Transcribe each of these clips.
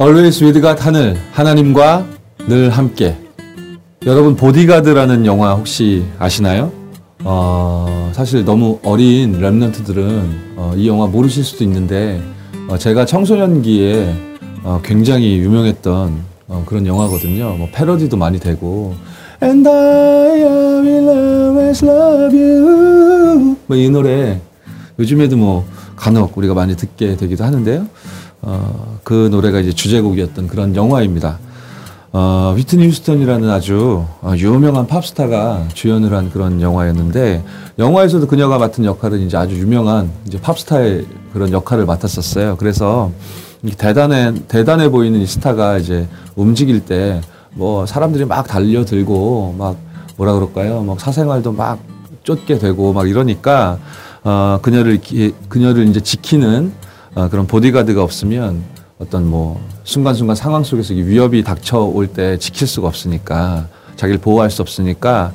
Always with God 하늘 하나님과 늘 함께 여러분 보디가드라는 영화 혹시 아시나요? 어, 사실 너무 어린 랩런트들은 어, 이 영화 모르실 수도 있는데 어, 제가 청소년기에 어, 굉장히 유명했던 어, 그런 영화거든요. 뭐 패러디도 많이 되고 And I will always love you 뭐 이 노래 요즘에도 뭐 간혹 우리가 많이 듣게 되기도 하는데요. 어, 그 노래가 이제 주제곡이었던 그런 영화입니다. 어, 위트니 휴스턴이라는 아주 어, 유명한 팝스타가 주연을 한 그런 영화였는데 영화에서도 그녀가 맡은 역할은 이제 아주 유명한 이제 팝스타의 그런 역할을 맡았었어요. 그래서 대단해 대단해 보이는 이 스타가 이제 움직일 때 뭐 사람들이 막 달려들고 막 뭐라 그럴까요? 막 사생활도 막 쫓게 되고 막 이러니까 어, 그녀를 그녀를 이제 지키는 어, 그런 보디가드가 없으면 어떤 뭐 순간순간 상황 속에서 위협이 닥쳐올 때 지킬 수가 없으니까 자기를 보호할 수 없으니까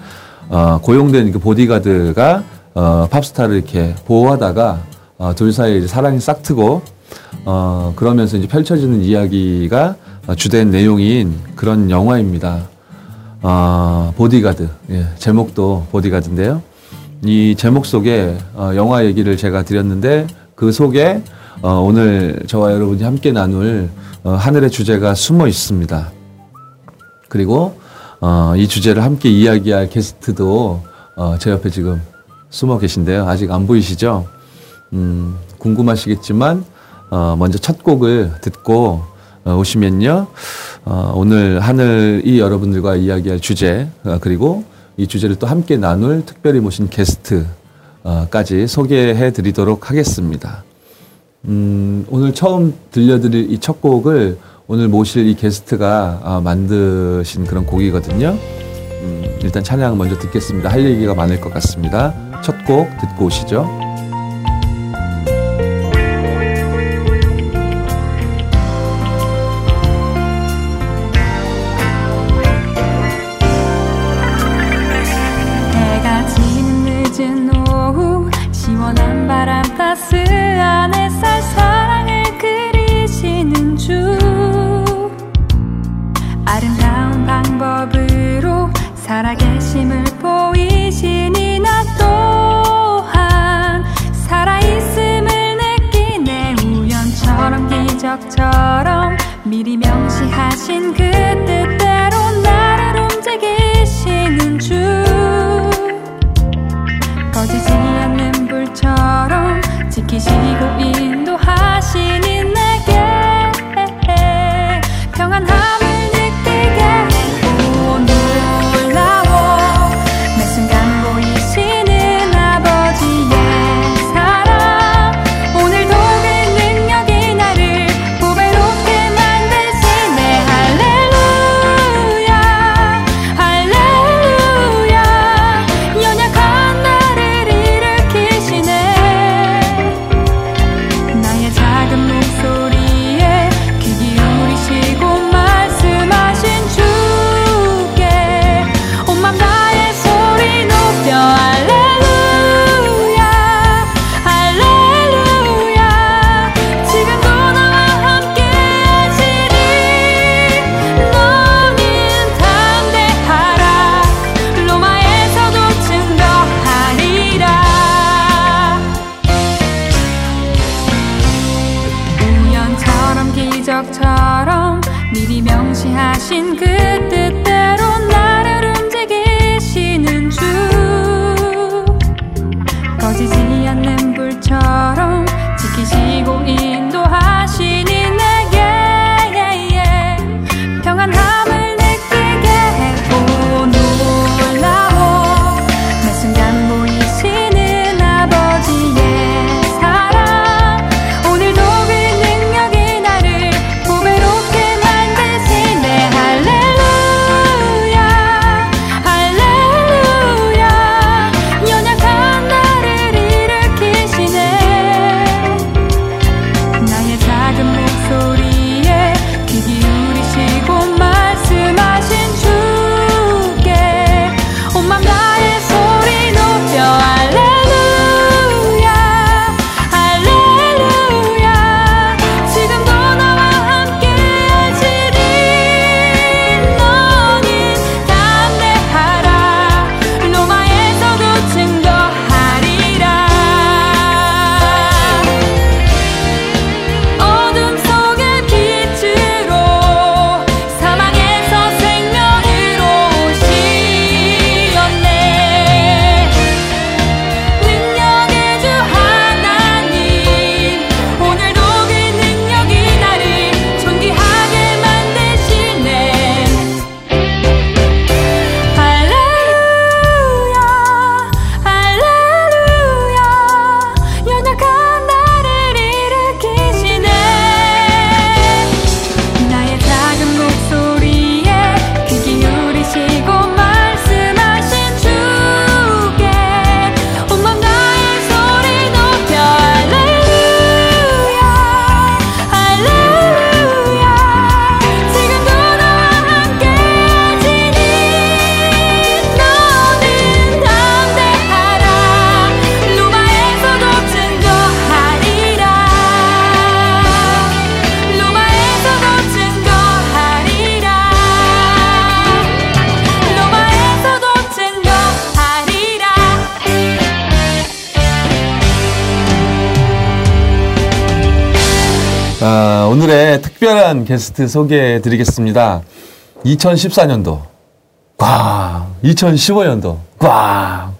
어, 고용된 그 보디가드가 어, 팝스타를 이렇게 보호하다가 어, 둘 사이에 이제 사랑이 싹 트고 어, 그러면서 이제 펼쳐지는 이야기가 주된 내용인 그런 영화입니다. 어, 보디가드 예, 제목도 보디가드인데요. 이 제목 속에 어, 영화 얘기를 제가 드렸는데 그 속에 어, 오늘 저와 여러분이 함께 나눌 어, 하늘의 주제가 숨어 있습니다. 그리고 어, 이 주제를 함께 이야기할 게스트도 어, 제 옆에 지금 숨어 계신데요. 아직 안 보이시죠? 음, 궁금하시겠지만 어, 먼저 첫 곡을 듣고 어, 오시면요. 어, 오늘 하늘이 여러분들과 이야기할 주제 어, 그리고 이 주제를 또 함께 나눌 특별히 모신 게스트까지 소개해 드리도록 하겠습니다. 음, 오늘 처음 들려드릴 이 첫 곡을 오늘 모실 이 게스트가 아, 만드신 그런 곡이거든요. 음, 일단 찬양 먼저 듣겠습니다. 할 얘기가 많을 것 같습니다. 첫 곡 듣고 오시죠. 살아계심을 보이시니 나 또한 살아있음을 느끼네 우연처럼 기적처럼 미리 명시하신 그 뜻대로 나를 움직이시는 주. 꺼지지 않는 불처럼 지키시고 것처럼 미리 명시하신 그 뜻. 특별한 게스트 소개해 드리겠습니다. 2014년도, 꽝! 2015년도, 꽝!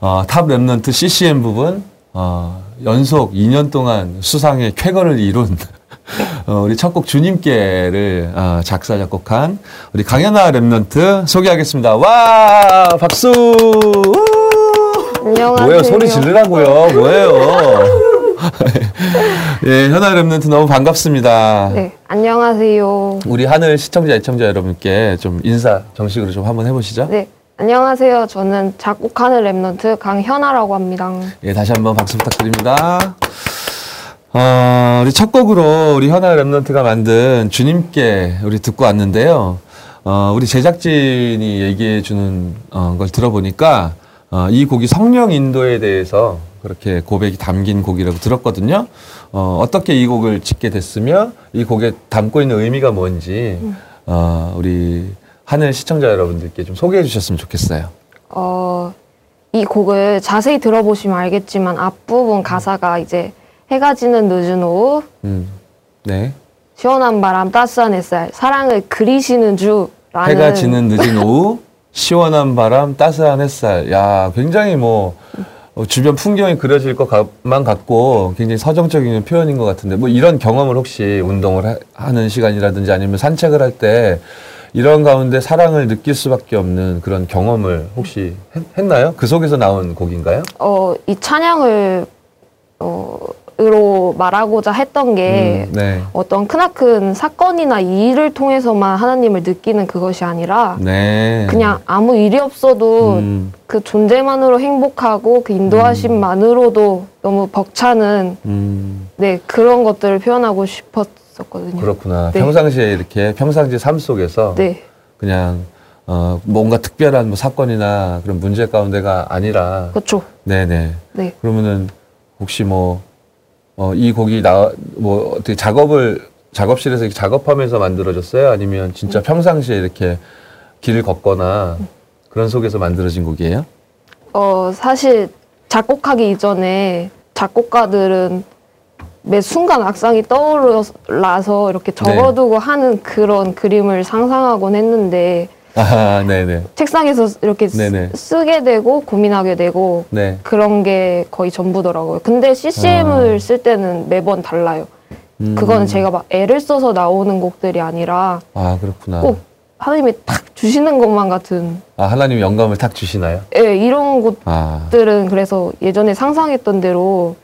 어, top remnant CCM 부분, 어, 연속 2년 동안 수상의 쾌거를 이룬 어, 우리 첫 곡 주님께를 어, 작사 작곡한 우리 강현아 remnant 소개하겠습니다. 와 박수! 우! 안녕하세요. 뭐예요? 소리 지르라고요. 뭐예요? 예, 현아 remnant 너무 반갑습니다. 네, 안녕하세요. 우리 하늘 시청자, 애청자 여러분께 좀 인사 정식으로 좀 한번 해보시죠. 네, 안녕하세요. 저는 작곡하는 remnant 강현아라고 합니다. 예, 다시 한번 박수 부탁드립니다. 어, 우리 첫 곡으로 우리 현아 remnant가 만든 주님께 우리 듣고 왔는데요. 어, 우리 제작진이 얘기해 주는 어, 걸 들어보니까 어, 이 곡이 성령 인도에 대해서 그렇게 고백이 담긴 곡이라고 들었거든요. 어, 어떻게 이 곡을 짓게 됐으며 이 곡에 담고 있는 의미가 뭔지 어, 우리 하늘 시청자 여러분들께 좀 소개해 주셨으면 좋겠어요. 어, 이 곡을 자세히 들어보시면 알겠지만 앞부분 가사가 이제 해가 지는 늦은 오후 음, 네. 시원한 바람 따스한 햇살 사랑을 그리시는 주 라는 해가 지는 늦은 오후, 시원한 바람, 따스한 햇살. 야, 굉장히 뭐, 어, 주변 풍경이 그려질 것만 같고 굉장히 서정적인 표현인 것 같은데, 뭐 이런 경험을 혹시 운동을 하, 하는 시간이라든지 아니면 산책을 할 때 이런 가운데 사랑을 느낄 수밖에 없는 그런 경험을 혹시 했, 나요그 속에서 나온 곡인가요? 어, 이 찬양을 어, 으로 말하고자 했던 게 음, 네. 어떤 크나큰 사건이나 이 일을 통해서만 하나님을 느끼는 그것이 아니라 네. 그냥 아무 일이 없어도 음, 그 존재만으로 행복하고 그 인도하심만으로도 너무 벅차는 음, 네 그런 것들을 표현하고 싶었었거든요. 그렇구나. 네. 평상시에 이렇게 평상시 삶 속에서 네, 그냥 어, 뭔가 특별한 뭐 사건이나 그런 문제 가운데가 아니라 그렇죠. 네네 네, 그러면은 혹시 뭐 어, 이 곡이 나 뭐 어떻게 작업을 작업실에서 이렇게 작업하면서 만들어졌어요? 아니면 진짜 평상시에 이렇게 길을 걷거나 그런 속에서 만들어진 곡이에요? 어 사실 작곡하기 이전에 작곡가들은 매 순간 악상이 떠올라서 이렇게 네. 적어두고 하는 그런 그림을 상상하곤 했는데 아 네네 책상에서 이렇게 쓰- 네네. 쓰 게 되고 고민하게 되고 네 그런 게 거의 전부더라고요. 근데 CCM을 아. 쓸 때는 매번 달라요. 음. 그거는 제가 막 애를 써서 나오는 곡들이 아니라 아 그렇구나 꼭 하나님이 탁 주시는 것만 같은 아 하나님 영감을 탁 주시나요? 예, 이런 아 곡들은 그래서 예전에 상상했던 대로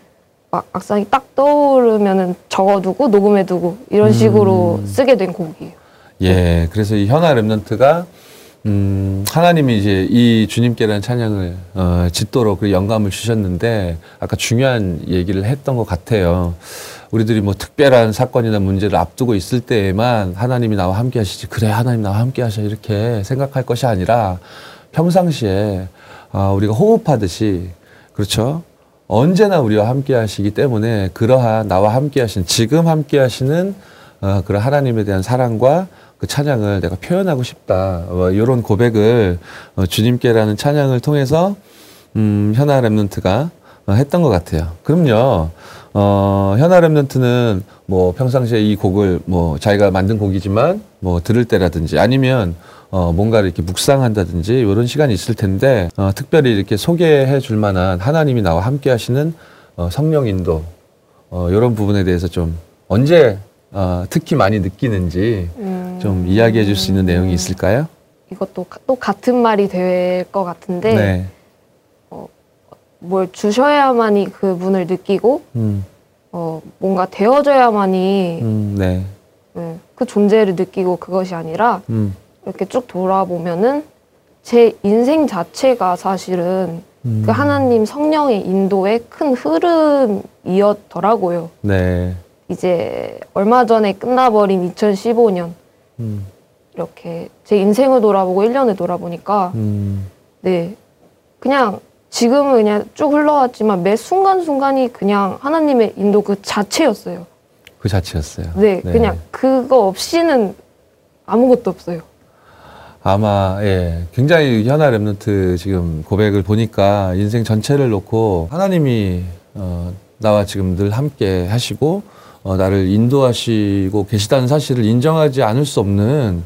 막 악상이 딱 떠오르면은 적어두고 녹음해두고 이런 식으로 음. 쓰게 된 곡이에요. 예, 그래서 이 현아 랩런트가 음, 하나님이 이제 이 주님께라는 찬양을 어, 짓도록 그 영감을 주셨는데 아까 중요한 얘기를 했던 것 같아요. 우리들이 뭐 특별한 사건이나 문제를 앞두고 있을 때에만 하나님이 나와 함께 하시지 그래 하나님 나와 함께 하셔 이렇게 생각할 것이 아니라 평상시에 아, 우리가 호흡하듯이 그렇죠. 언제나 우리와 함께 하시기 때문에 그러한 나와 함께 하신 지금 함께 하시는 어, 그런 하나님에 대한 사랑과 그 찬양을 내가 표현하고 싶다. 어, 이런 고백을 어, 주님께라는 찬양을 통해서 음, 현아 랩런트가 어, 했던 것 같아요. 그럼요. 어, 현아 랩런트는 뭐 평상시에 이 곡을 뭐 자기가 만든 곡이지만 뭐 들을 때라든지 아니면 어, 뭔가를 이렇게 묵상한다든지 이런 시간이 있을 텐데 어, 특별히 이렇게 소개해 줄 만한 하나님이 나와 함께 하시는 어, 성령 인도 어, 이런 부분에 대해서 좀 언제 어, 특히 많이 느끼는지 음, 좀 이야기해 줄 수 있는 내용이 있을까요? 이것도 가- 또 같은 말이 될 것 같은데 네. 뭘 주셔야만이 그 분을 느끼고 음, 어, 뭔가 되어줘야만이 음, 네. 음, 그 존재를 느끼고 그것이 아니라 음, 이렇게 쭉 돌아보면은 제 인생 자체가 사실은 음. 그 하나님 성령의 인도의 큰 흐름이었더라고요. 네. 이제 얼마 전에 끝나버린 2015년 음, 이렇게 제 인생을 돌아보고 1년을 돌아보니까 음, 네 그냥 지금은 그냥 쭉 흘러왔지만 매 순간순간이 그냥 하나님의 인도 그 자체였어요. 그 자체였어요. 네, 그냥 그거 없이는 아무것도 없어요. 아마 예 굉장히 현아 랩런트 지금 고백을 보니까 인생 전체를 놓고 하나님이 어, 나와 지금 늘 함께 하시고 어, 나를 인도하시고 계시다는 사실을 인정하지 않을 수 없는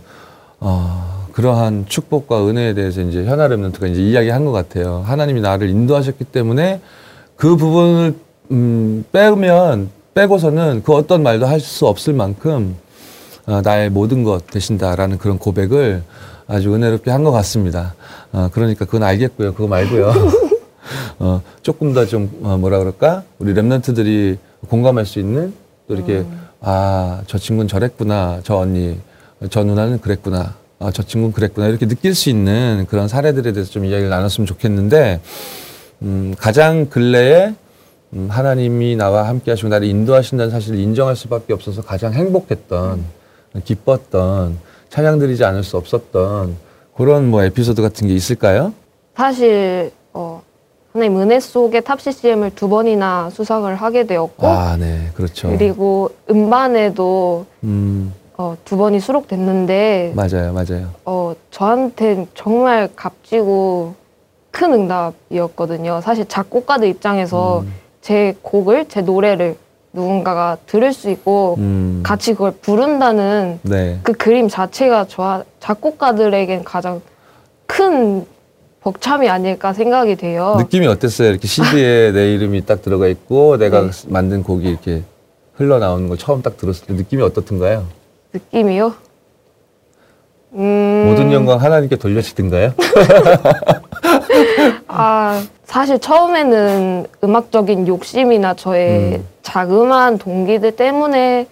어, 그러한 축복과 은혜에 대해서 이제 현아 렘넌트가 이제 이야기한 것 같아요. 하나님이 나를 인도하셨기 때문에 그 부분을 음, 빼면 빼고서는 그 어떤 말도 할 수 없을 만큼 어, 나의 모든 것 되신다라는 그런 고백을 아주 은혜롭게 한 것 같습니다. 어, 그러니까 그건 알겠고요. 그거 말고요. 어, 조금 더좀 어, 뭐라 그럴까? 우리 랩런트들이 공감할 수 있는 또 이렇게 음. 아, 저 친구는 저랬구나. 저 언니, 저 누나는 그랬구나. 아, 저 친구는 그랬구나. 이렇게 느낄 수 있는 그런 사례들에 대해서 좀 이야기를 나눴으면 좋겠는데 음, 가장 근래에 음, 하나님이 나와 함께 하시고 나를 인도하신다는 사실을 인정할 수밖에 없어서 가장 행복했던, 기뻤던, 찬양드리지 않을 수 없었던 그런 뭐 에피소드 같은 게 있을까요? 사실 어, 하나님 은혜 속에 top CCM을 두 번이나 수상을 하게 되었고 아, 네, 그렇죠. 그리고 음반에도 음, 어, 두 번이 수록됐는데 맞아요, 맞아요. 어, 저한텐 정말 값지고 큰 응답이었거든요. 사실 작곡가들 입장에서 음. 제 곡을, 제 노래를 누군가가 들을 수 있고 음, 같이 그걸 부른다는 네, 그 그림 자체가 저 작곡가들에겐 가장 큰 벅참이 아닐까 생각이 돼요. 느낌이 어땠어요? 이렇게 CD에 내 이름이 딱 들어가 있고 내가 네. 만든 곡이 이렇게 흘러나오는 걸 처음 딱 들었을 때 느낌이 어떻던가요? 느낌이요? 음, 모든 영광 하나님께 돌려지든가요? 아, 사실 처음에는 음악적인 욕심이나 저의 음. 자그마한 동기들 때문에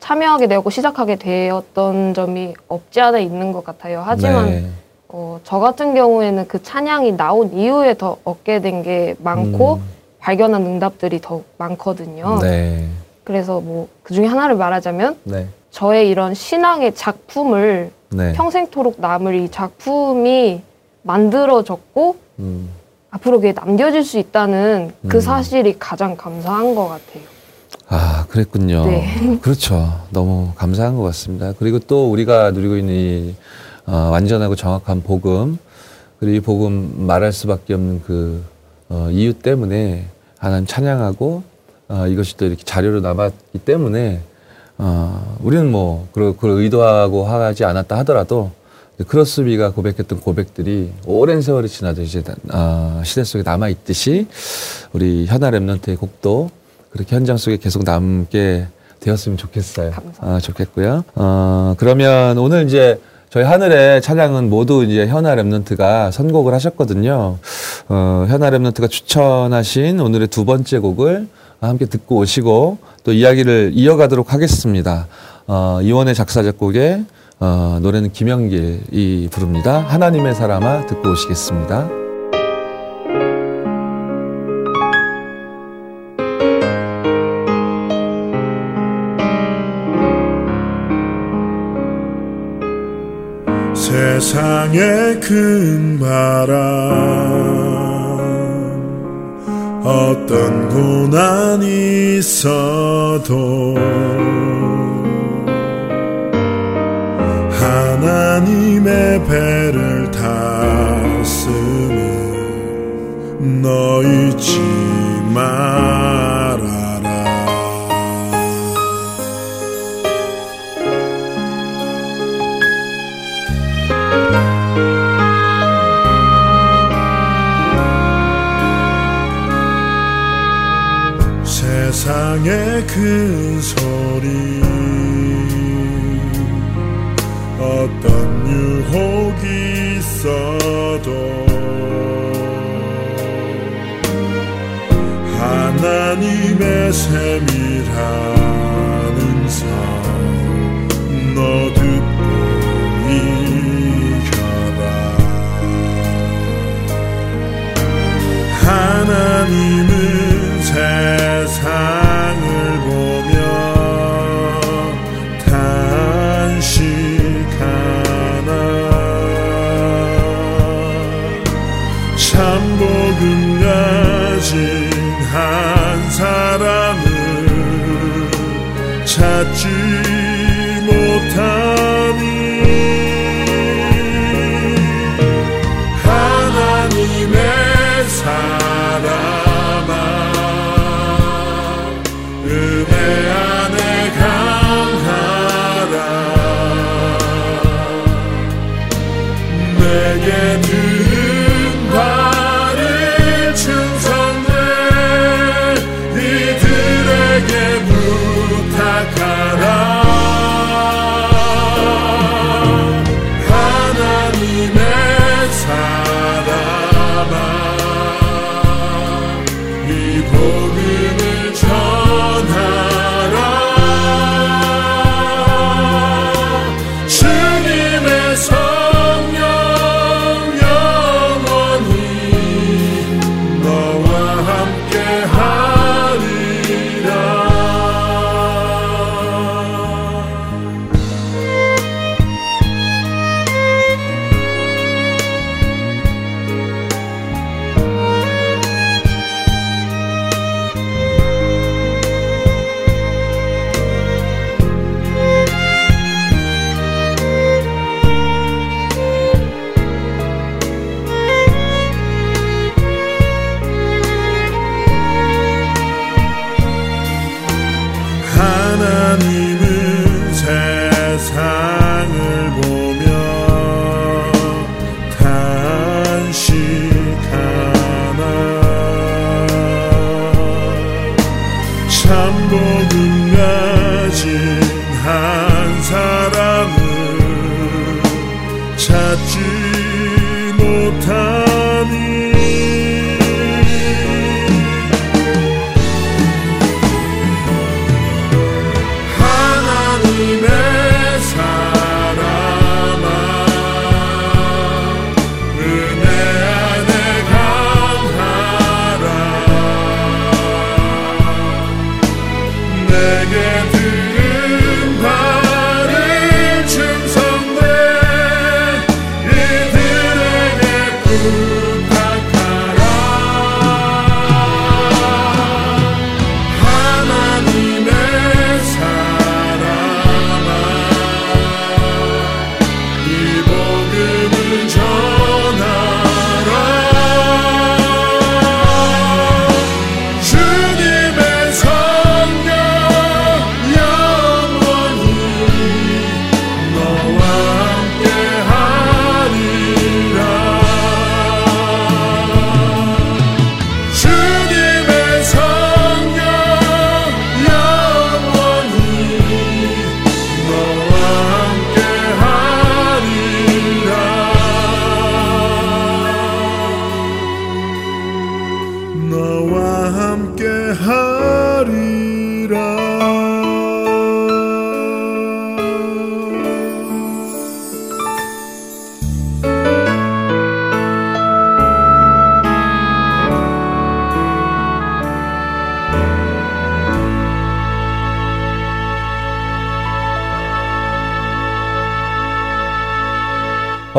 참여하게 되고 시작하게 되었던 점이 없지 않아 있는 것 같아요. 하지만 네. 어, 저 같은 경우에는 그 찬양이 나온 이후에 더 얻게 된 게 많고 음. 발견한 응답들이 더 많거든요. 네. 그래서 뭐 그 중에 하나를 말하자면 네. 저의 이런 신앙의 작품을 네. 평생토록 남을 이 작품이 만들어졌고 음. 앞으로 그게 남겨질 수 있다는 그 음. 사실이 가장 감사한 것 같아요. 아, 그랬군요. 네. 그렇죠. 너무 감사한 것 같습니다. 그리고 또 우리가 누리고 있는 이 어, 완전하고 정확한 복음, 그리고 이 복음 말할 수밖에 없는 그 어, 이유 때문에 하나님 찬양하고 어, 이것이 또 이렇게 자료로 남았기 때문에 어, 우리는 뭐 그걸, 그걸 의도하고 하지 않았다 하더라도 크로스비가 고백했던 고백들이 오랜 세월이 지나도 이제 어, 시대 속에 남아 있듯이 우리 현아 랩런트의 곡도 그렇게 현장 속에 계속 남게 되었으면 좋겠어요. 아, 좋겠고요. 어, 그러면 오늘 이제 저희 하늘의 찬양은 모두 이제 현아 랩런트가 선곡을 하셨거든요. 어, 현아 랩런트가 추천하신 오늘의 두 번째 곡을 함께 듣고 오시고 또 이야기를 이어가도록 하겠습니다. 어, 이원의 작사 작곡의 어, 노래는 김영길이 부릅니다. 하나님의 사람아 듣고 오시겠습니다. 세상의 큰 바람 어떤 고난이 있어도 하나님의 배를 탔으니 너 잊지 말 세상의 큰 소리. 어떤 유혹이 있어도 하나님의 세밀한 음성 너 듣고 이겨라. 하나님은 세상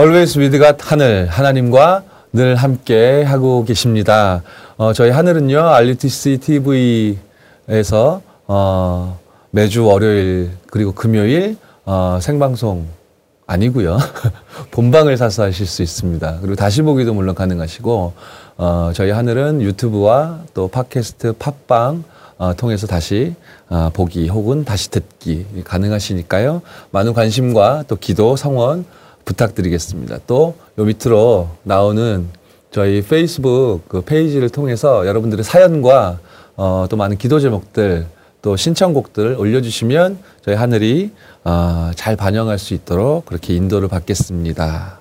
Always with God 하늘 하나님과 늘 함께 하고 계십니다. 어, 저희 하늘은요 RUTC TV에서 어, 매주 월요일 그리고 금요일 어, 생방송 아니고요 본방을 사서 하실 수 있습니다. 그리고 다시 보기도 물론 가능하시고 어, 저희 하늘은 유튜브와 또 팟캐스트 팟빵 어, 통해서 다시 어, 보기 혹은 다시 듣기 가능하시니까요. 많은 관심과 또 기도 성원 부탁드리겠습니다. 또 요 밑으로 나오는 저희 페이스북 그 페이지를 통해서 여러분들의 사연과 어, 또 많은 기도 제목들 또 신청곡들 올려주시면 저희 하늘이 어, 잘 반영할 수 있도록 그렇게 인도를 받겠습니다.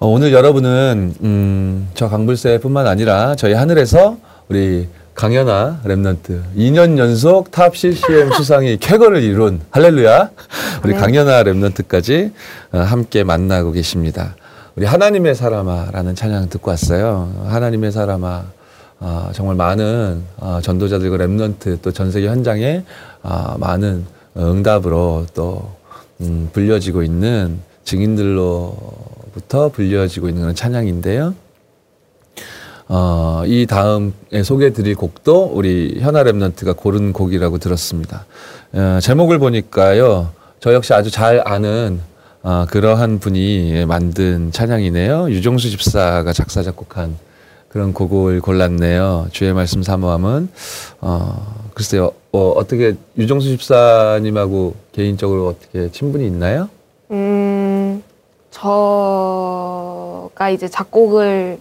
어, 오늘 여러분은 음, 저 강불새뿐만 아니라 저희 하늘에서 우리 강현아 Remnant 2년 연속 top CCM 수상의 쾌거를 이룬 할렐루야 우리 네. 강현아 Remnant까지 어, 함께 만나고 계십니다. 우리 하나님의 사람아라는 찬양 듣고 왔어요. 하나님의 사람아 어, 정말 많은 어, 전도자들과 Remnant 또 전 세계 현장에 어, 많은 응답으로 또 음, 불려지고 있는 증인들로부터 불려지고 있는 그런 찬양인데요. 어, 이 다음에 소개해드릴 곡도 우리 현아 Remnant가 고른 곡이라고 들었습니다. 어, 제목을 보니까요, 저 역시 아주 잘 아는 어, 그러한 분이 만든 찬양이네요. 유종수 집사가 작사 작곡한 그런 곡을 골랐네요. 주의 말씀 사모함은 어, 글쎄요, 어, 어떻게 유종수 집사님하고 개인적으로 어떻게 친분이 있나요? 음, 저가 이제 작곡을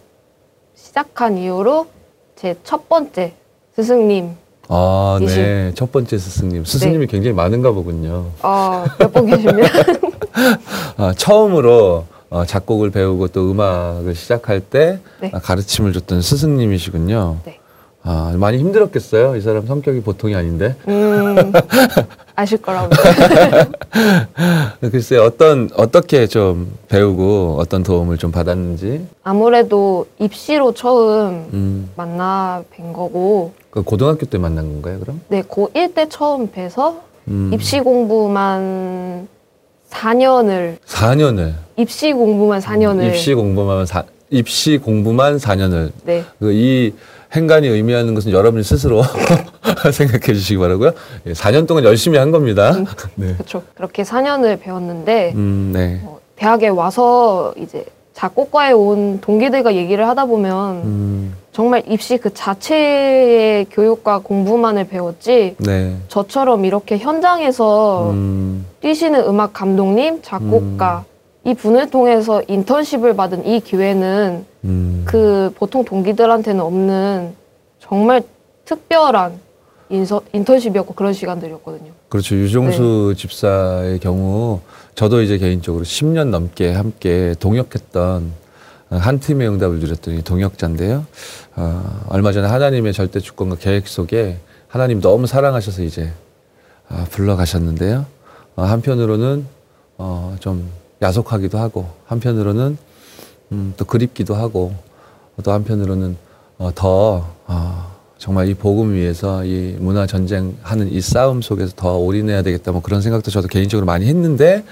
시작한 이후로 제 첫 번째 스승님, 아, 네. 이신. 첫 번째 스승님. 스승님이 굉장히 많은가 보군요. 어, 몇번 계십니다. 아, 처음으로 어, 작곡을 배우고 또 음악을 시작할 때 네. 아, 가르침을 줬던 스승님이시군요. 네. 아, 많이 힘들었겠어요. 이 사람 성격이 보통이 아닌데. 음, 아실 거라고. 글쎄 어떤 어떻게 좀 배우고 어떤 도움을 좀 받았는지. 아무래도 입시로 처음 음, 만나 뵌 거고, 그 고등학교 때 만난 건가요, 그럼? 네, 고1 때 처음 뵈서 음, 입시 공부만 4년을, 4년을 입시 공부만 4년을. 입시 공부만 사, 입시 공부만 4년을 네. 그 이 행간이 의미하는 것은 여러분이 스스로 생각해 주시기 바라고요. 예, 4년 동안 열심히 한 겁니다. 네. 그렇죠. 그렇게 4년을 배웠는데, 음, 네. 어, 대학에 와서 이제 작곡과에 온 동기들과 얘기를 하다 보면 음, 정말 입시 그 자체의 교육과 공부만을 배웠지 네. 저처럼 이렇게 현장에서 음, 뛰시는 음악 감독님, 작곡가 이 분을 통해서 인턴십을 받은 이 기회는 음, 그 보통 동기들한테는 없는 정말 특별한 인서, 인턴십이었고 그런 시간들이었거든요. 그렇죠. 유종수 집사의 경우 저도 이제 개인적으로 10년 넘게 함께 동역했던 한 팀의 응답을 드렸더니 동역자인데요. 어, 얼마 전에 하나님의 절대 주권과 계획 속에 하나님 너무 사랑하셔서 이제 아, 불러가셨는데요. 어, 한편으로는 어, 좀 야속하기도 하고 한편으로는 음, 또 그립기도 하고 또 한편으로는 어, 더 어, 정말 이 복음 위해서 이 문화 전쟁하는 이 싸움 속에서 더 올인해야 되겠다 뭐 그런 생각도 저도 개인적으로 많이 했는데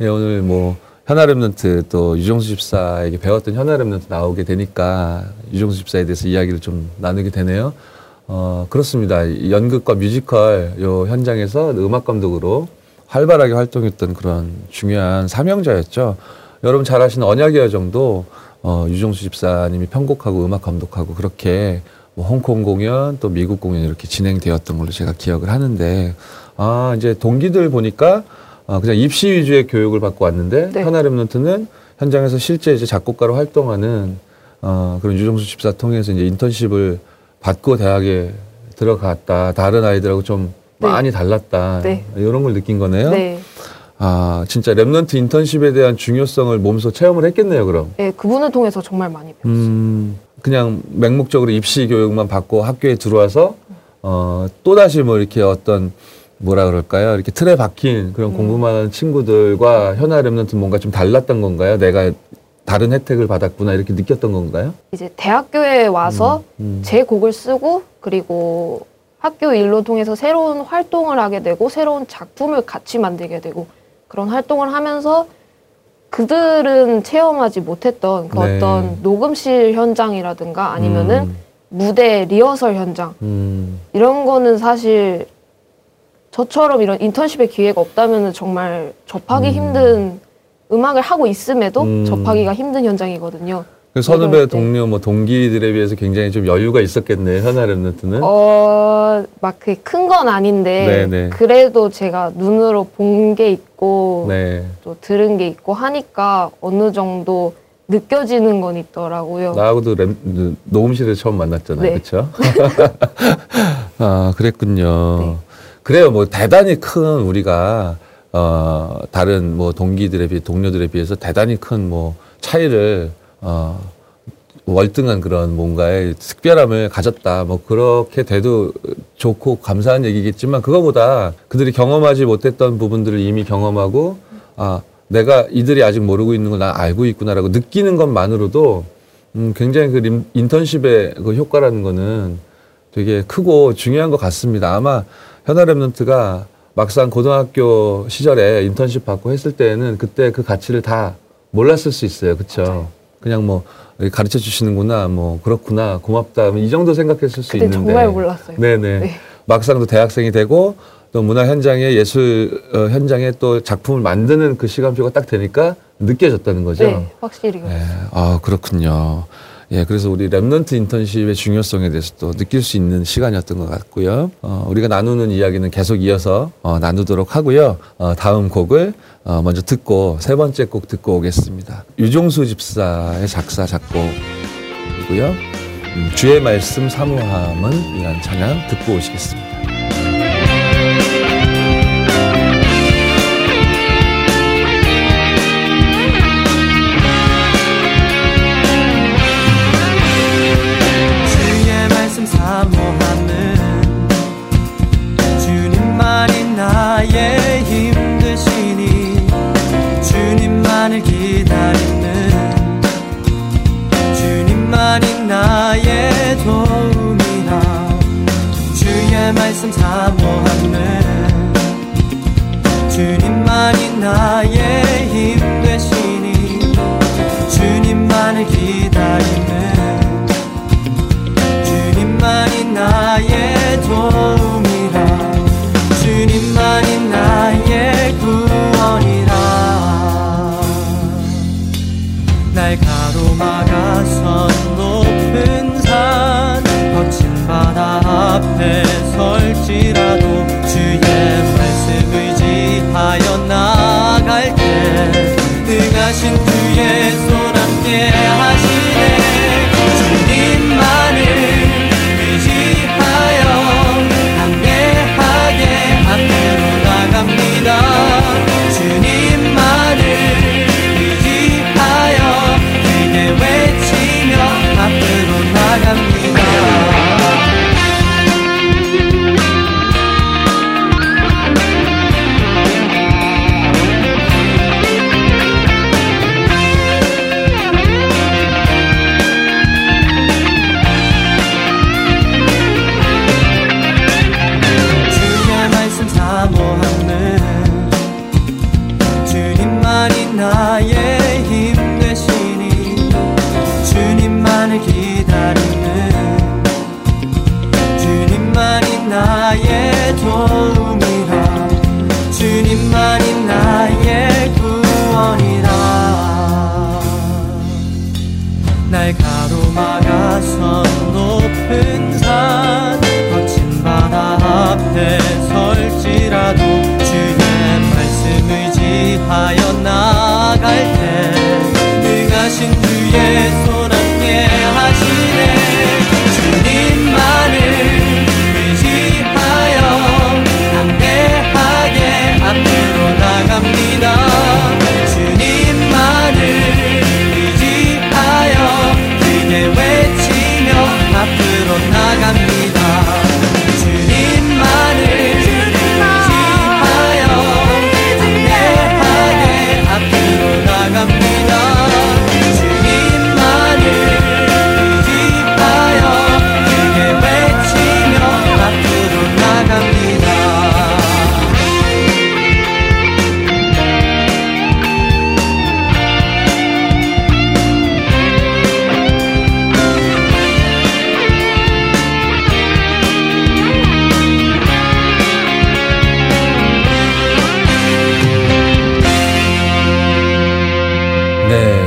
예, 오늘 뭐 현아랩런트 또 유종수 집사에게 배웠던 현아랩런트 나오게 되니까 유종수 집사에 대해서 이야기를 좀 나누게 되네요. 어, 그렇습니다. 이 연극과 뮤지컬 요 현장에서 음악 감독으로 활발하게 활동했던 그런 중요한 사명자였죠. 여러분 잘 아시는 언약의 여정도 어, 유종수 집사님이 편곡하고 음악 감독하고 그렇게 뭐 홍콩 공연 또 미국 공연 이렇게 진행되었던 걸로 제가 기억을 하는데 아 이제 동기들 보니까 아, 그냥 입시 위주의 교육을 받고 왔는데 네. 현아 Remnant는 현장에서 실제 이제 작곡가로 활동하는 어, 그런 유종수 집사 통해서 이제 인턴십을 받고 대학에 들어갔다. 다른 아이들하고 좀 네. 많이 달랐다. 네. 이런 걸 느낀 거네요. 네. 아, 진짜 Remnant 인턴십에 대한 중요성을 몸소 체험을 했겠네요, 그럼. 네, 그분을 통해서 정말 많이 배웠어요. 음, 그냥 맹목적으로 입시 교육만 받고 학교에 들어와서 어, 또다시 뭐 이렇게 어떤 뭐라 그럴까요? 이렇게 틀에 박힌 그런 음. 공부만 하는 친구들과 현아 Remnant 뭔가 좀 달랐던 건가요? 내가 다른 혜택을 받았구나 이렇게 느꼈던 건가요? 이제 대학교에 와서 음. 제 곡을 쓰고 그리고 학교 일로 통해서 새로운 활동을 하게 되고 새로운 작품을 같이 만들게 되고 그런 활동을 하면서 그들은 체험하지 못했던 그 네. 어떤 녹음실 현장이라든가 아니면은 음, 무대 리허설 현장 음, 이런 거는 사실 저처럼 이런 인턴십의 기회가 없다면 정말 접하기 음. 힘든 음악을 하고 있음에도 음. 접하기가 힘든 현장이거든요. 그 선후배 이럴 때. 동료 뭐 동기들에 비해서 굉장히 좀 여유가 있었겠네요. 현아 랩넌트는. 어, 막 그게 큰건 아닌데 네네. 그래도 제가 눈으로 본 게 있고 네. 또 들은 게 있고 하니까 어느 정도 느껴지는 건 있더라고요. 나하고도 랩, 그 녹음실에서 처음 만났잖아요. 네. 그렇죠? 아, 그랬군요. 네. 그래요. 뭐 대단히 큰 우리가 어, 다른 뭐 동기들에 비해 동료들에 비해서 대단히 큰 뭐 차이를 어, 월등한 그런 뭔가의 특별함을 가졌다. 뭐 그렇게 돼도 좋고 감사한 얘기겠지만 그거보다 그들이 경험하지 못했던 부분들을 이미 경험하고 아 내가 이들이 아직 모르고 있는 걸 난 알고 있구나라고 느끼는 것만으로도 음, 굉장히 그 림- 인턴십의 그 효과라는 거는 되게 크고 중요한 것 같습니다. 아마 현아 랩런트가 막상 고등학교 시절에 인턴십 받고 했을 때는 그때 그 가치를 다 몰랐을 수 있어요. 그렇죠? 그냥 뭐 가르쳐 주시는구나, 뭐 그렇구나, 고맙다, 뭐이 정도 생각했을 수 있는데. 정말 몰랐어요. 네네. 네. 막상 또 대학생이 되고 또 문화 현장에 예술 어, 현장에 또 작품을 만드는 그 시간표가 딱 되니까 느껴졌다는 거죠. 네, 확실히 네. 아, 그렇군요. 예, 그래서 우리 Remnant 인턴십의 중요성에 대해서 또 느낄 수 있는 시간이었던 것 같고요. 어, 우리가 나누는 이야기는 계속 이어서 어, 나누도록 하고요. 어, 다음 곡을 어, 먼저 듣고 세 번째 곡 듣고 오겠습니다. 유종수 집사의 작사 작곡이고요. 음, 주의 말씀 사모함은 이란 찬양 듣고 오시겠습니다. 능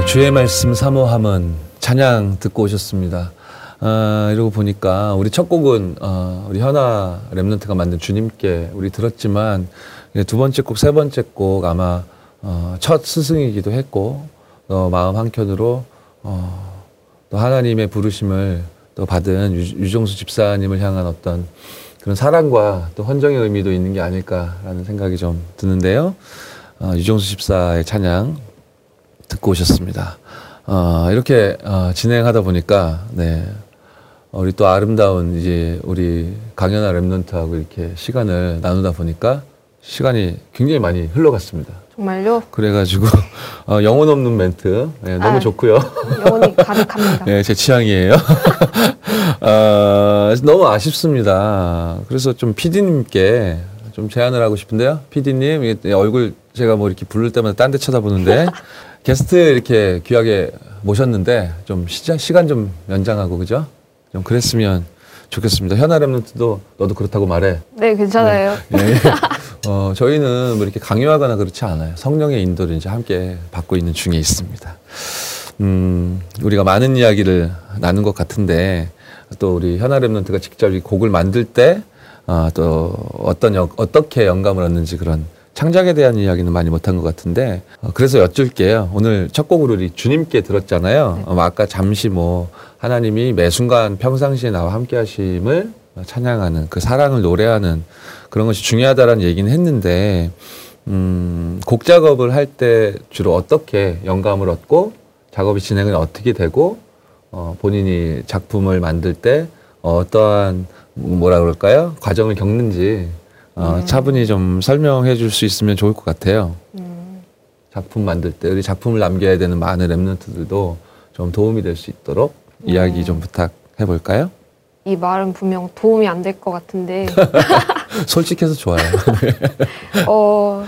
주의 말씀 사모함은 찬양 듣고 오셨습니다. 아, 이러고 보니까 우리 첫 곡은 어, 우리 현아 랩런트가 만든 주님께 우리 들었지만 이게 두 번째 곡, 세 번째 곡 아마 어, 첫 스승이기도 했고 어, 마음 한켠으로 어, 또 하나님의 부르심을 또 받은 유, 유정수 집사님을 향한 어떤 그런 사랑과 또 헌정의 의미도 있는 게 아닐까라는 생각이 좀 드는데요. 어, 유정수 집사의 찬양 듣고 오셨습니다. 어, 이렇게 어, 진행하다 보니까 네. 어, 우리 또 아름다운 이제 우리 강연아 랩런트하고 이렇게 시간을 나누다 보니까 시간이 굉장히 많이 흘러갔습니다. 정말요? 그래가지고 어, 영혼 없는 멘트 네, 너무 아. 좋고요. 영혼이 가득합니다. 네, 제 취향이에요. 어, 너무 아쉽습니다. 그래서 좀 PD님께 좀 제안을 하고 싶은데요. PD님, 얼굴 제가 뭐 이렇게 부를 때마다 딴 데 쳐다보는데 게스트 이렇게 귀하게 모셨는데 좀 시자, 시간 좀 연장하고 그죠? 좀 그랬으면 좋겠습니다. 현아 랩런트도 너도 그렇다고 말해. 네, 괜찮아요. 예. 어, 저희는 뭐 이렇게 강요하거나 그렇지 않아요. 성령의 인도를 이제 함께 받고 있는 중에 있습니다. 음, 우리가 많은 이야기를 나눈 것 같은데, 또 우리 현아 랩런트가 직접 이 곡을 만들 때, 아, 또 어떤, 여- 어떻게 영감을 얻는지 그런 창작에 대한 이야기는 많이 못한 것 같은데, 어, 그래서 여쭐게요. 오늘 첫 곡으로 우리 주님께 들었잖아요. 어, 아까 잠시 뭐, 하나님이 매 순간 평상시에 나와 함께 하심을 찬양하는 그 사랑을 노래하는 그런 것이 중요하다라는 얘기는 했는데, 음, 곡 작업을 할 때 주로 어떻게 영감을 얻고 작업이 진행은 어떻게 되고 어, 본인이 작품을 만들 때 어떠한 뭐라 그럴까요? 과정을 겪는지 어, 차분히 좀 설명해 줄 수 있으면 좋을 것 같아요. 음, 작품 만들 때 우리 작품을 남겨야 되는 많은 랩런트들도 좀 도움이 될 수 있도록 이야기 좀 부탁해 볼까요? 이 말은 분명 도움이 안 될 것 같은데, 솔직해서 좋아요. 어,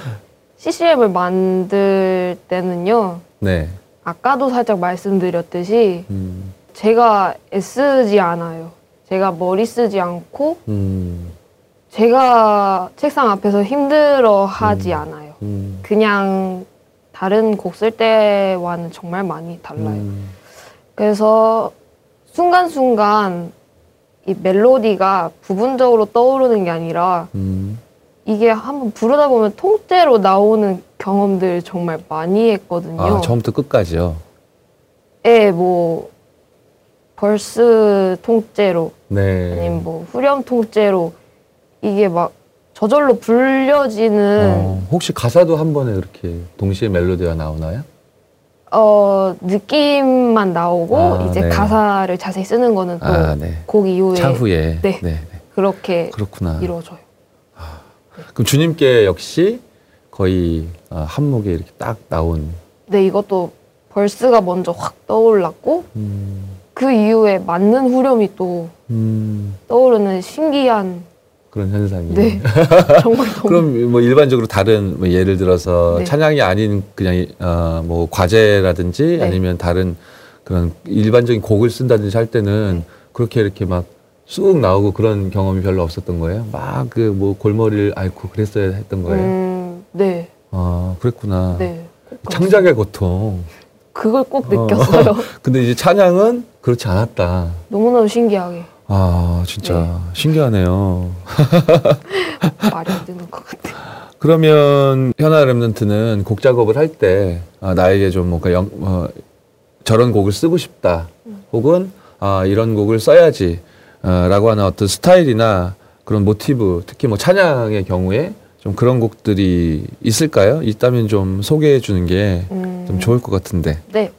CCM을 만들 때는요, 네. 아까도 살짝 말씀드렸듯이, 음, 제가 애쓰지 않아요. 제가 머리 쓰지 않고, 음, 제가 책상 앞에서 힘들어 하지 않아요. 음, 그냥 다른 곡 쓸 때와는 정말 많이 달라요. 음, 그래서 순간순간 이 멜로디가 부분적으로 떠오르는 게 아니라 음, 이게 한번 부르다 보면 통째로 나오는 경험들 정말 많이 했거든요. 아, 처음부터 끝까지요. 예, 뭐 verse 통째로 네. 아니면 뭐 후렴 통째로 이게 막 저절로 불려지는 어, 혹시 가사도 한 번에 그렇게 동시에 멜로디가 나오나요? 어, 느낌만 나오고 아, 이제 네. 가사를 자세히 쓰는 거는 또 아, 네. 곡 이후에 차후에. 네. 네, 네. 그렇게 그렇구나. 이루어져요. 그럼 주님께 역시 거의 아, 한목에 이렇게 딱 나온. 근데 이것도 벌스가 먼저 확 떠올랐고 음, 그 이후에 맞는 후렴이 또 음, 떠오르는 신기한 그런 현상이. 네. 정말 너무. 그럼 뭐 일반적으로 다른 뭐 예를 들어서 네. 찬양이 아닌 그냥 어, 뭐 과제라든지 네. 아니면 다른 그런 일반적인 곡을 쓴다든지 할 때는 그렇게 이렇게 막 쑥 나오고 그런 경험이 별로 없었던 거예요. 막 그 뭐 골머리를 앓고 그랬어야 했던 거예요. 음, 네. 아 그랬구나. 네. 꼭 창작의 고통. 그걸 꼭 어. 느꼈어요. 근데 이제 찬양은 그렇지 않았다. 너무너무 신기하게. 아 진짜 신기하네요. 말이 안 되는 것 같아요. 그러면 현아 랩런트는 곡 작업을 할 때 아, 나에게 좀 뭔가 영, 어, 저런 곡을 쓰고 싶다 혹은 아, 이런 곡을 써야지 어, 라고 하는 어떤 스타일이나 그런 모티브 특히 뭐 찬양의 경우에 좀 그런 곡들이 있을까요? 있다면 좀 소개해 주는 게좀 음, 좋을 것 같은데 네.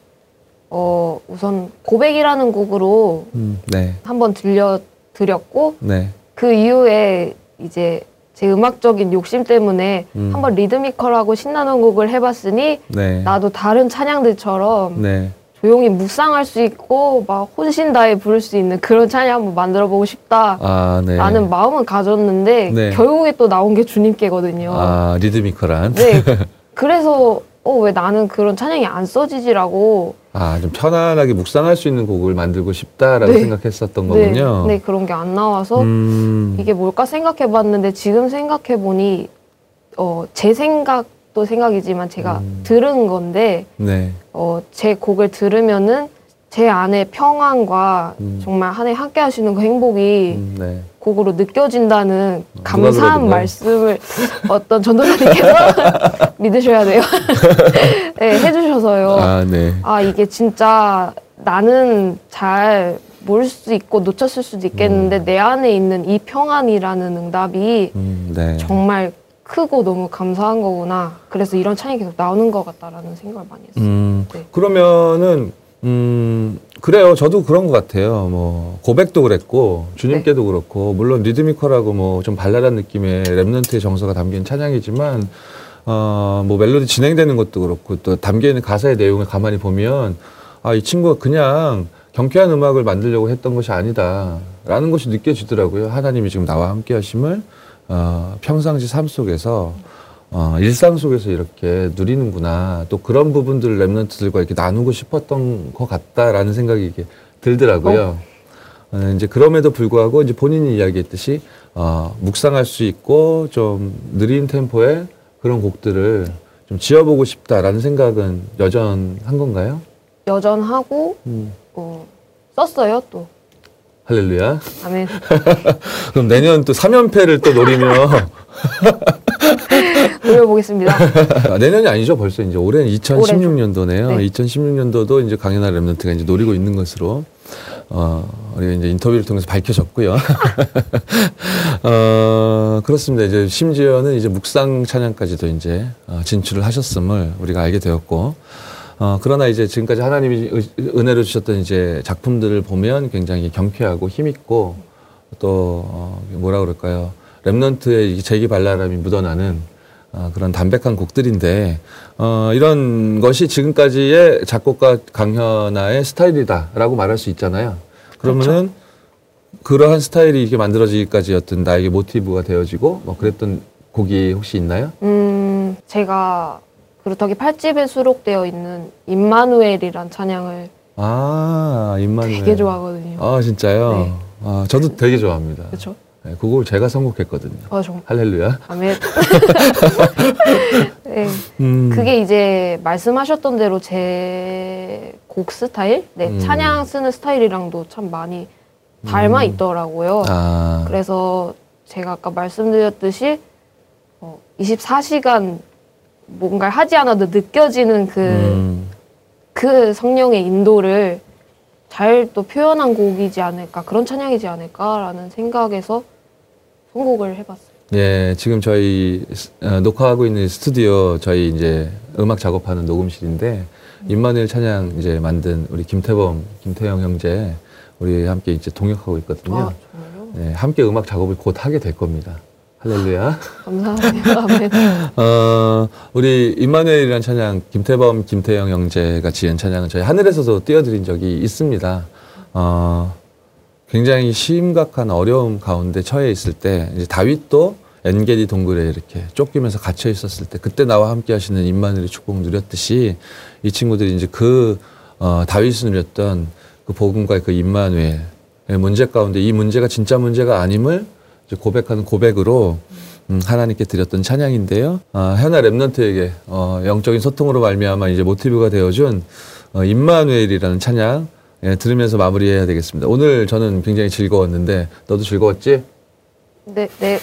어, 우선 고백이라는 곡으로 음, 네, 한번 들려드렸고, 네, 그 이후에 이제 제 음악적인 욕심 때문에 음. 한번 리드미컬하고 신나는 곡을 해봤으니 네, 나도 다른 찬양들처럼 네, 조용히 묵상할 수 있고 막 혼신 다해 부를 수 있는 그런 찬양 한번 만들어 보고 싶다. 아, 네, 라는 마음은 가졌는데 네. 결국에 또 나온 게 주님께거든요. 아, 리드미컬한 네. 그래서 어 왜 나는 그런 찬양이 안 써지지라고 아, 좀 편안하게 묵상할 수 있는 곡을 만들고 싶다라고 네. 생각했었던 네, 거군요. 네 그런 게 안 나와서 음, 이게 뭘까 생각해 봤는데 지금 생각해 보니 어 제 생각도 생각이지만 제가 음. 들은 건데 네, 어 제 곡을 들으면은 제 안에 평안과 음. 정말 한해 함께 하시는 그 행복이 음, 네. 곡으로 느껴진다는 누가 감사한? 말씀을 어떤 전도사님께서 믿으셔야 돼요. 네, 해주셔서요. 아, 네. 아 이게 진짜 나는 잘 모를 수도 있고 놓쳤을 수도 있겠는데 내 안에 있는 이 평안이라는 응답이 음, 네. 정말 크고 너무 감사한 거구나. 그래서 이런 찬양이 계속 나오는 것 같다라는 생각을 많이 했어요. 음, 네. 그러면은, 음, 그래요. 저도 그런 것 같아요. 뭐, 고백도 그랬고, 주님께도 네. 그렇고, 물론 리드미컬하고 뭐, 좀 발랄한 느낌의 랩런트의 정서가 담긴 찬양이지만, 어, 뭐, 멜로디 진행되는 것도 그렇고, 또 담겨 있는 가사의 내용을 가만히 보면, 아, 이 친구가 그냥 경쾌한 음악을 만들려고 했던 것이 아니다. 라는 것이 느껴지더라고요. 하나님이 지금 나와 함께 하심을, 어, 평상시 삶 속에서, 어, 일상 속에서 이렇게 누리는구나. 또 그런 부분들을 랩런트들과 이렇게 나누고 싶었던 것 같다라는 생각이 이게 들더라고요. 어, 이제 그럼에도 불구하고 이제 본인이 이야기했듯이 어, 묵상할 수 있고 좀 느린 템포의 그런 곡들을 좀 지어보고 싶다라는 생각은 여전한 건가요? 여전하고 음, 어, 썼어요 또. 할렐루야. 아멘. 그럼 내년 또 3연패를 또 노리며 올려보겠습니다. 아, 내년이 아니죠. 벌써 이제 올해는 2016년도네요. 네. 2016년도도 이제 강연한 랩런트가 이제 노리고 있는 것으로 어, 우리 이제 인터뷰를 통해서 밝혀졌고요. 어, 그렇습니다. 이제 심지어는 이제 묵상 찬양까지도 이제 어, 진출을 하셨음을 우리가 알게 되었고, 어, 그러나 이제 지금까지 하나님이 의- 은혜로 주셨던 이제 작품들을 보면 굉장히 경쾌하고 힘있고 또, 어, 뭐라 그럴까요. 랩런트의 이 재기발랄함이 묻어나는 어, 그런 담백한 곡들인데, 어, 이런 것이 지금까지의 작곡가 강현아의 스타일이다라고 말할 수 있잖아요. 그러면은 그러한 스타일이 이렇게 만들어지기까지 어떤 나에게 모티브가 되어지고 뭐 그랬던 곡이 혹시 있나요? 음, 제가 그루터기 8집에 수록되어 있는 임마누엘이란 찬양을 아, 임마누엘. 되게 좋아하거든요. 아, 진짜요? 네. 아, 저도 되게 좋아합니다. 그렇죠? 네, 그 곡을 제가 선곡했거든요. 아, 정말. 할렐루야. 아멘. 네. 음. 그게 이제 말씀하셨던 대로 제 곡 스타일, 네, 음. 찬양 쓰는 스타일이랑도 참 많이 닮아 음. 있더라고요. 아, 그래서 제가 아까 말씀드렸듯이 어, 24시간 뭔가를 하지 않아도 느껴지는 그, 음. 그 성령의 인도를 잘 또 표현한 곡이지 않을까, 그런 찬양이지 않을까라는 생각에서 선곡을 해봤어요. 예, 지금 저희 스- 어, 녹화하고 있는 스튜디오 저희 이제 음악 작업하는 녹음실인데 임마누엘 찬양 이제 만든 우리 김태범, 김태영 형제 우리 함께 이제 동역하고 있거든요. 아? 네, 함께 음악 작업을 곧 하게 될 겁니다. 할렐루야. 감사합니다. 어, 우리 임마누엘이라는 찬양, 김태범, 김태영 형제가 지은 찬양은 저희 하늘에서도 띄워드린 적이 있습니다. 어, 굉장히 심각한 어려움 가운데 처해 있을 때 이제 다윗도 엔게디 동굴에 이렇게 쫓기면서 갇혀 있었을 때 그때 나와 함께 하시는 임마누엘의 축복 누렸듯이 이 친구들이 이제 그 어, 다윗이 누렸던 그 복음과 그 임마누엘의 문제 가운데 이 문제가 진짜 문제가 아님을 고백하는 고백으로 음, 하나님께 드렸던 찬양인데요. 아, 현아 랩런트에게 어, 영적인 소통으로 말미암아 이제 모티브가 되어준 어, 임마누엘이라는 찬양 예, 들으면서 마무리해야 되겠습니다. 오늘 저는 굉장히 즐거웠는데 너도 즐거웠지? 네, 네.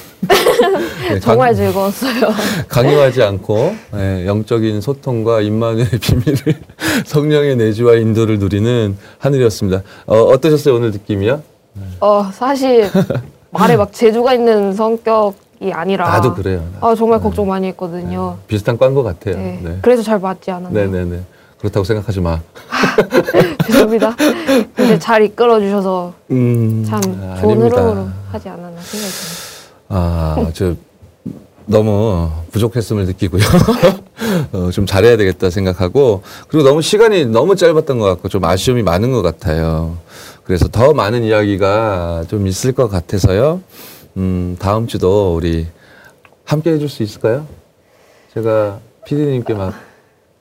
네, 정말 강- 즐거웠어요. 강요하지 않고 예, 영적인 소통과 임마누엘의 비밀을 성령의 내주와 인도를 누리는 하늘이었습니다. 어, 어떠셨어요 오늘 느낌이요? 어, 사실 말에 막 재주가 있는 성격이 아니라 나도 그래요. 아, 정말 걱정 많이 했거든요. 비슷한 과인 것 같아요. 네. 네. 그래서 잘 맞지 않았나요? 네네네. 그렇다고 생각하지 마. 죄송합니다. 근데 잘 이끌어 주셔서 음, 참 좋은. 흐름으로 하지 않았나 생각이 듭니다. 아, 저 너무 부족했음을 느끼고요. 어, 좀 잘해야 되겠다 생각하고 그리고 너무 시간이 너무 짧았던 것 같고 좀 아쉬움이 많은 것 같아요. 그래서 더 많은 이야기가 좀 있을 것 같아서요. 음, 다음 주도 우리 함께 해줄 수 있을까요? 제가 피디님께 막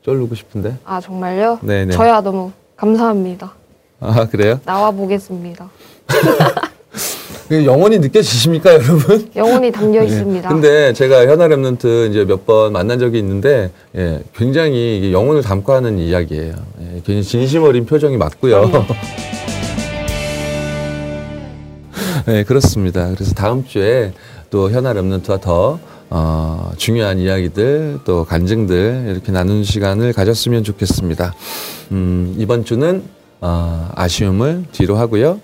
쫄르고 싶은데. 아, 정말요? 네네. 저야 너무 감사합니다. 아, 그래요? 나와 보겠습니다. 그 영원히 느껴지십니까, 여러분? 영혼이 담겨 있습니다. 예. 근데 제가 현아 랩런트 이제 몇 번 만난 적이 있는데, 예, 굉장히 영혼을 담고 하는 이야기예요. 예, 굉장히 진심 어린 표정이 맞고요. 네, 그렇습니다. 그래서 다음 주에 또 현아 랩런트와 더 어, 중요한 이야기들 또 간증들 이렇게 나누는 시간을 가졌으면 좋겠습니다. 음, 이번 주는 어, 아쉬움을 뒤로 하고요.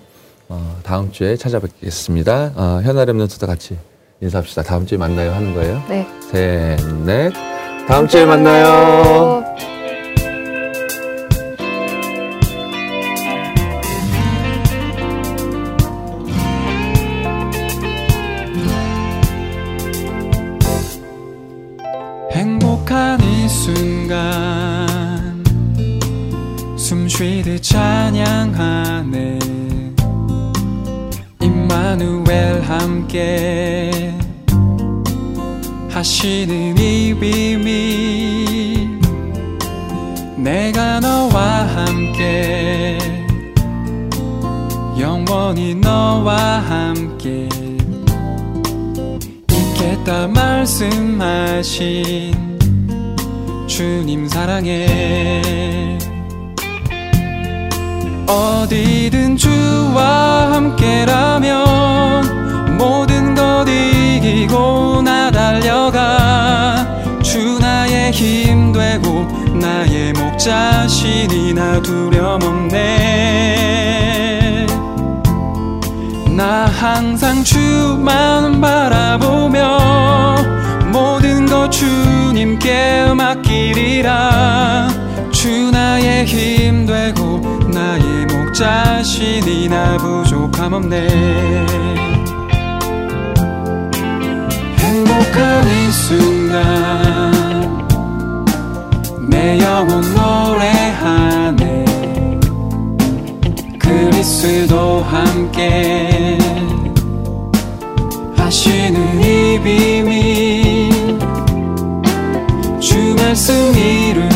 어, 다음 주에 찾아뵙겠습니다. 어, 현아 랩런트도 같이 인사합시다. 다음 주에 만나요 하는 거예요. 네. 셋, 넷. 다음 주에 만나요. 임마누엘 함께 하시는 이 비밀? 내가 너와 함께 영원히 너와 함께 있겠다 말씀하신 주님 사랑해 어디든 주와 함께라면 모든 것 이기고 나 달려가. 주 나의 힘 되고 나의 목자시니 나 두려움 없네. 나 항상 주만 바라보며 모든 것 주님께 맡기리라 주 나의 힘 되고 나의 목자시니 나 부족함 없네. 행복한 이 순간 내 영혼 노래하네. 그리스도 함께 하시는 이 비밀. 주 말씀 이루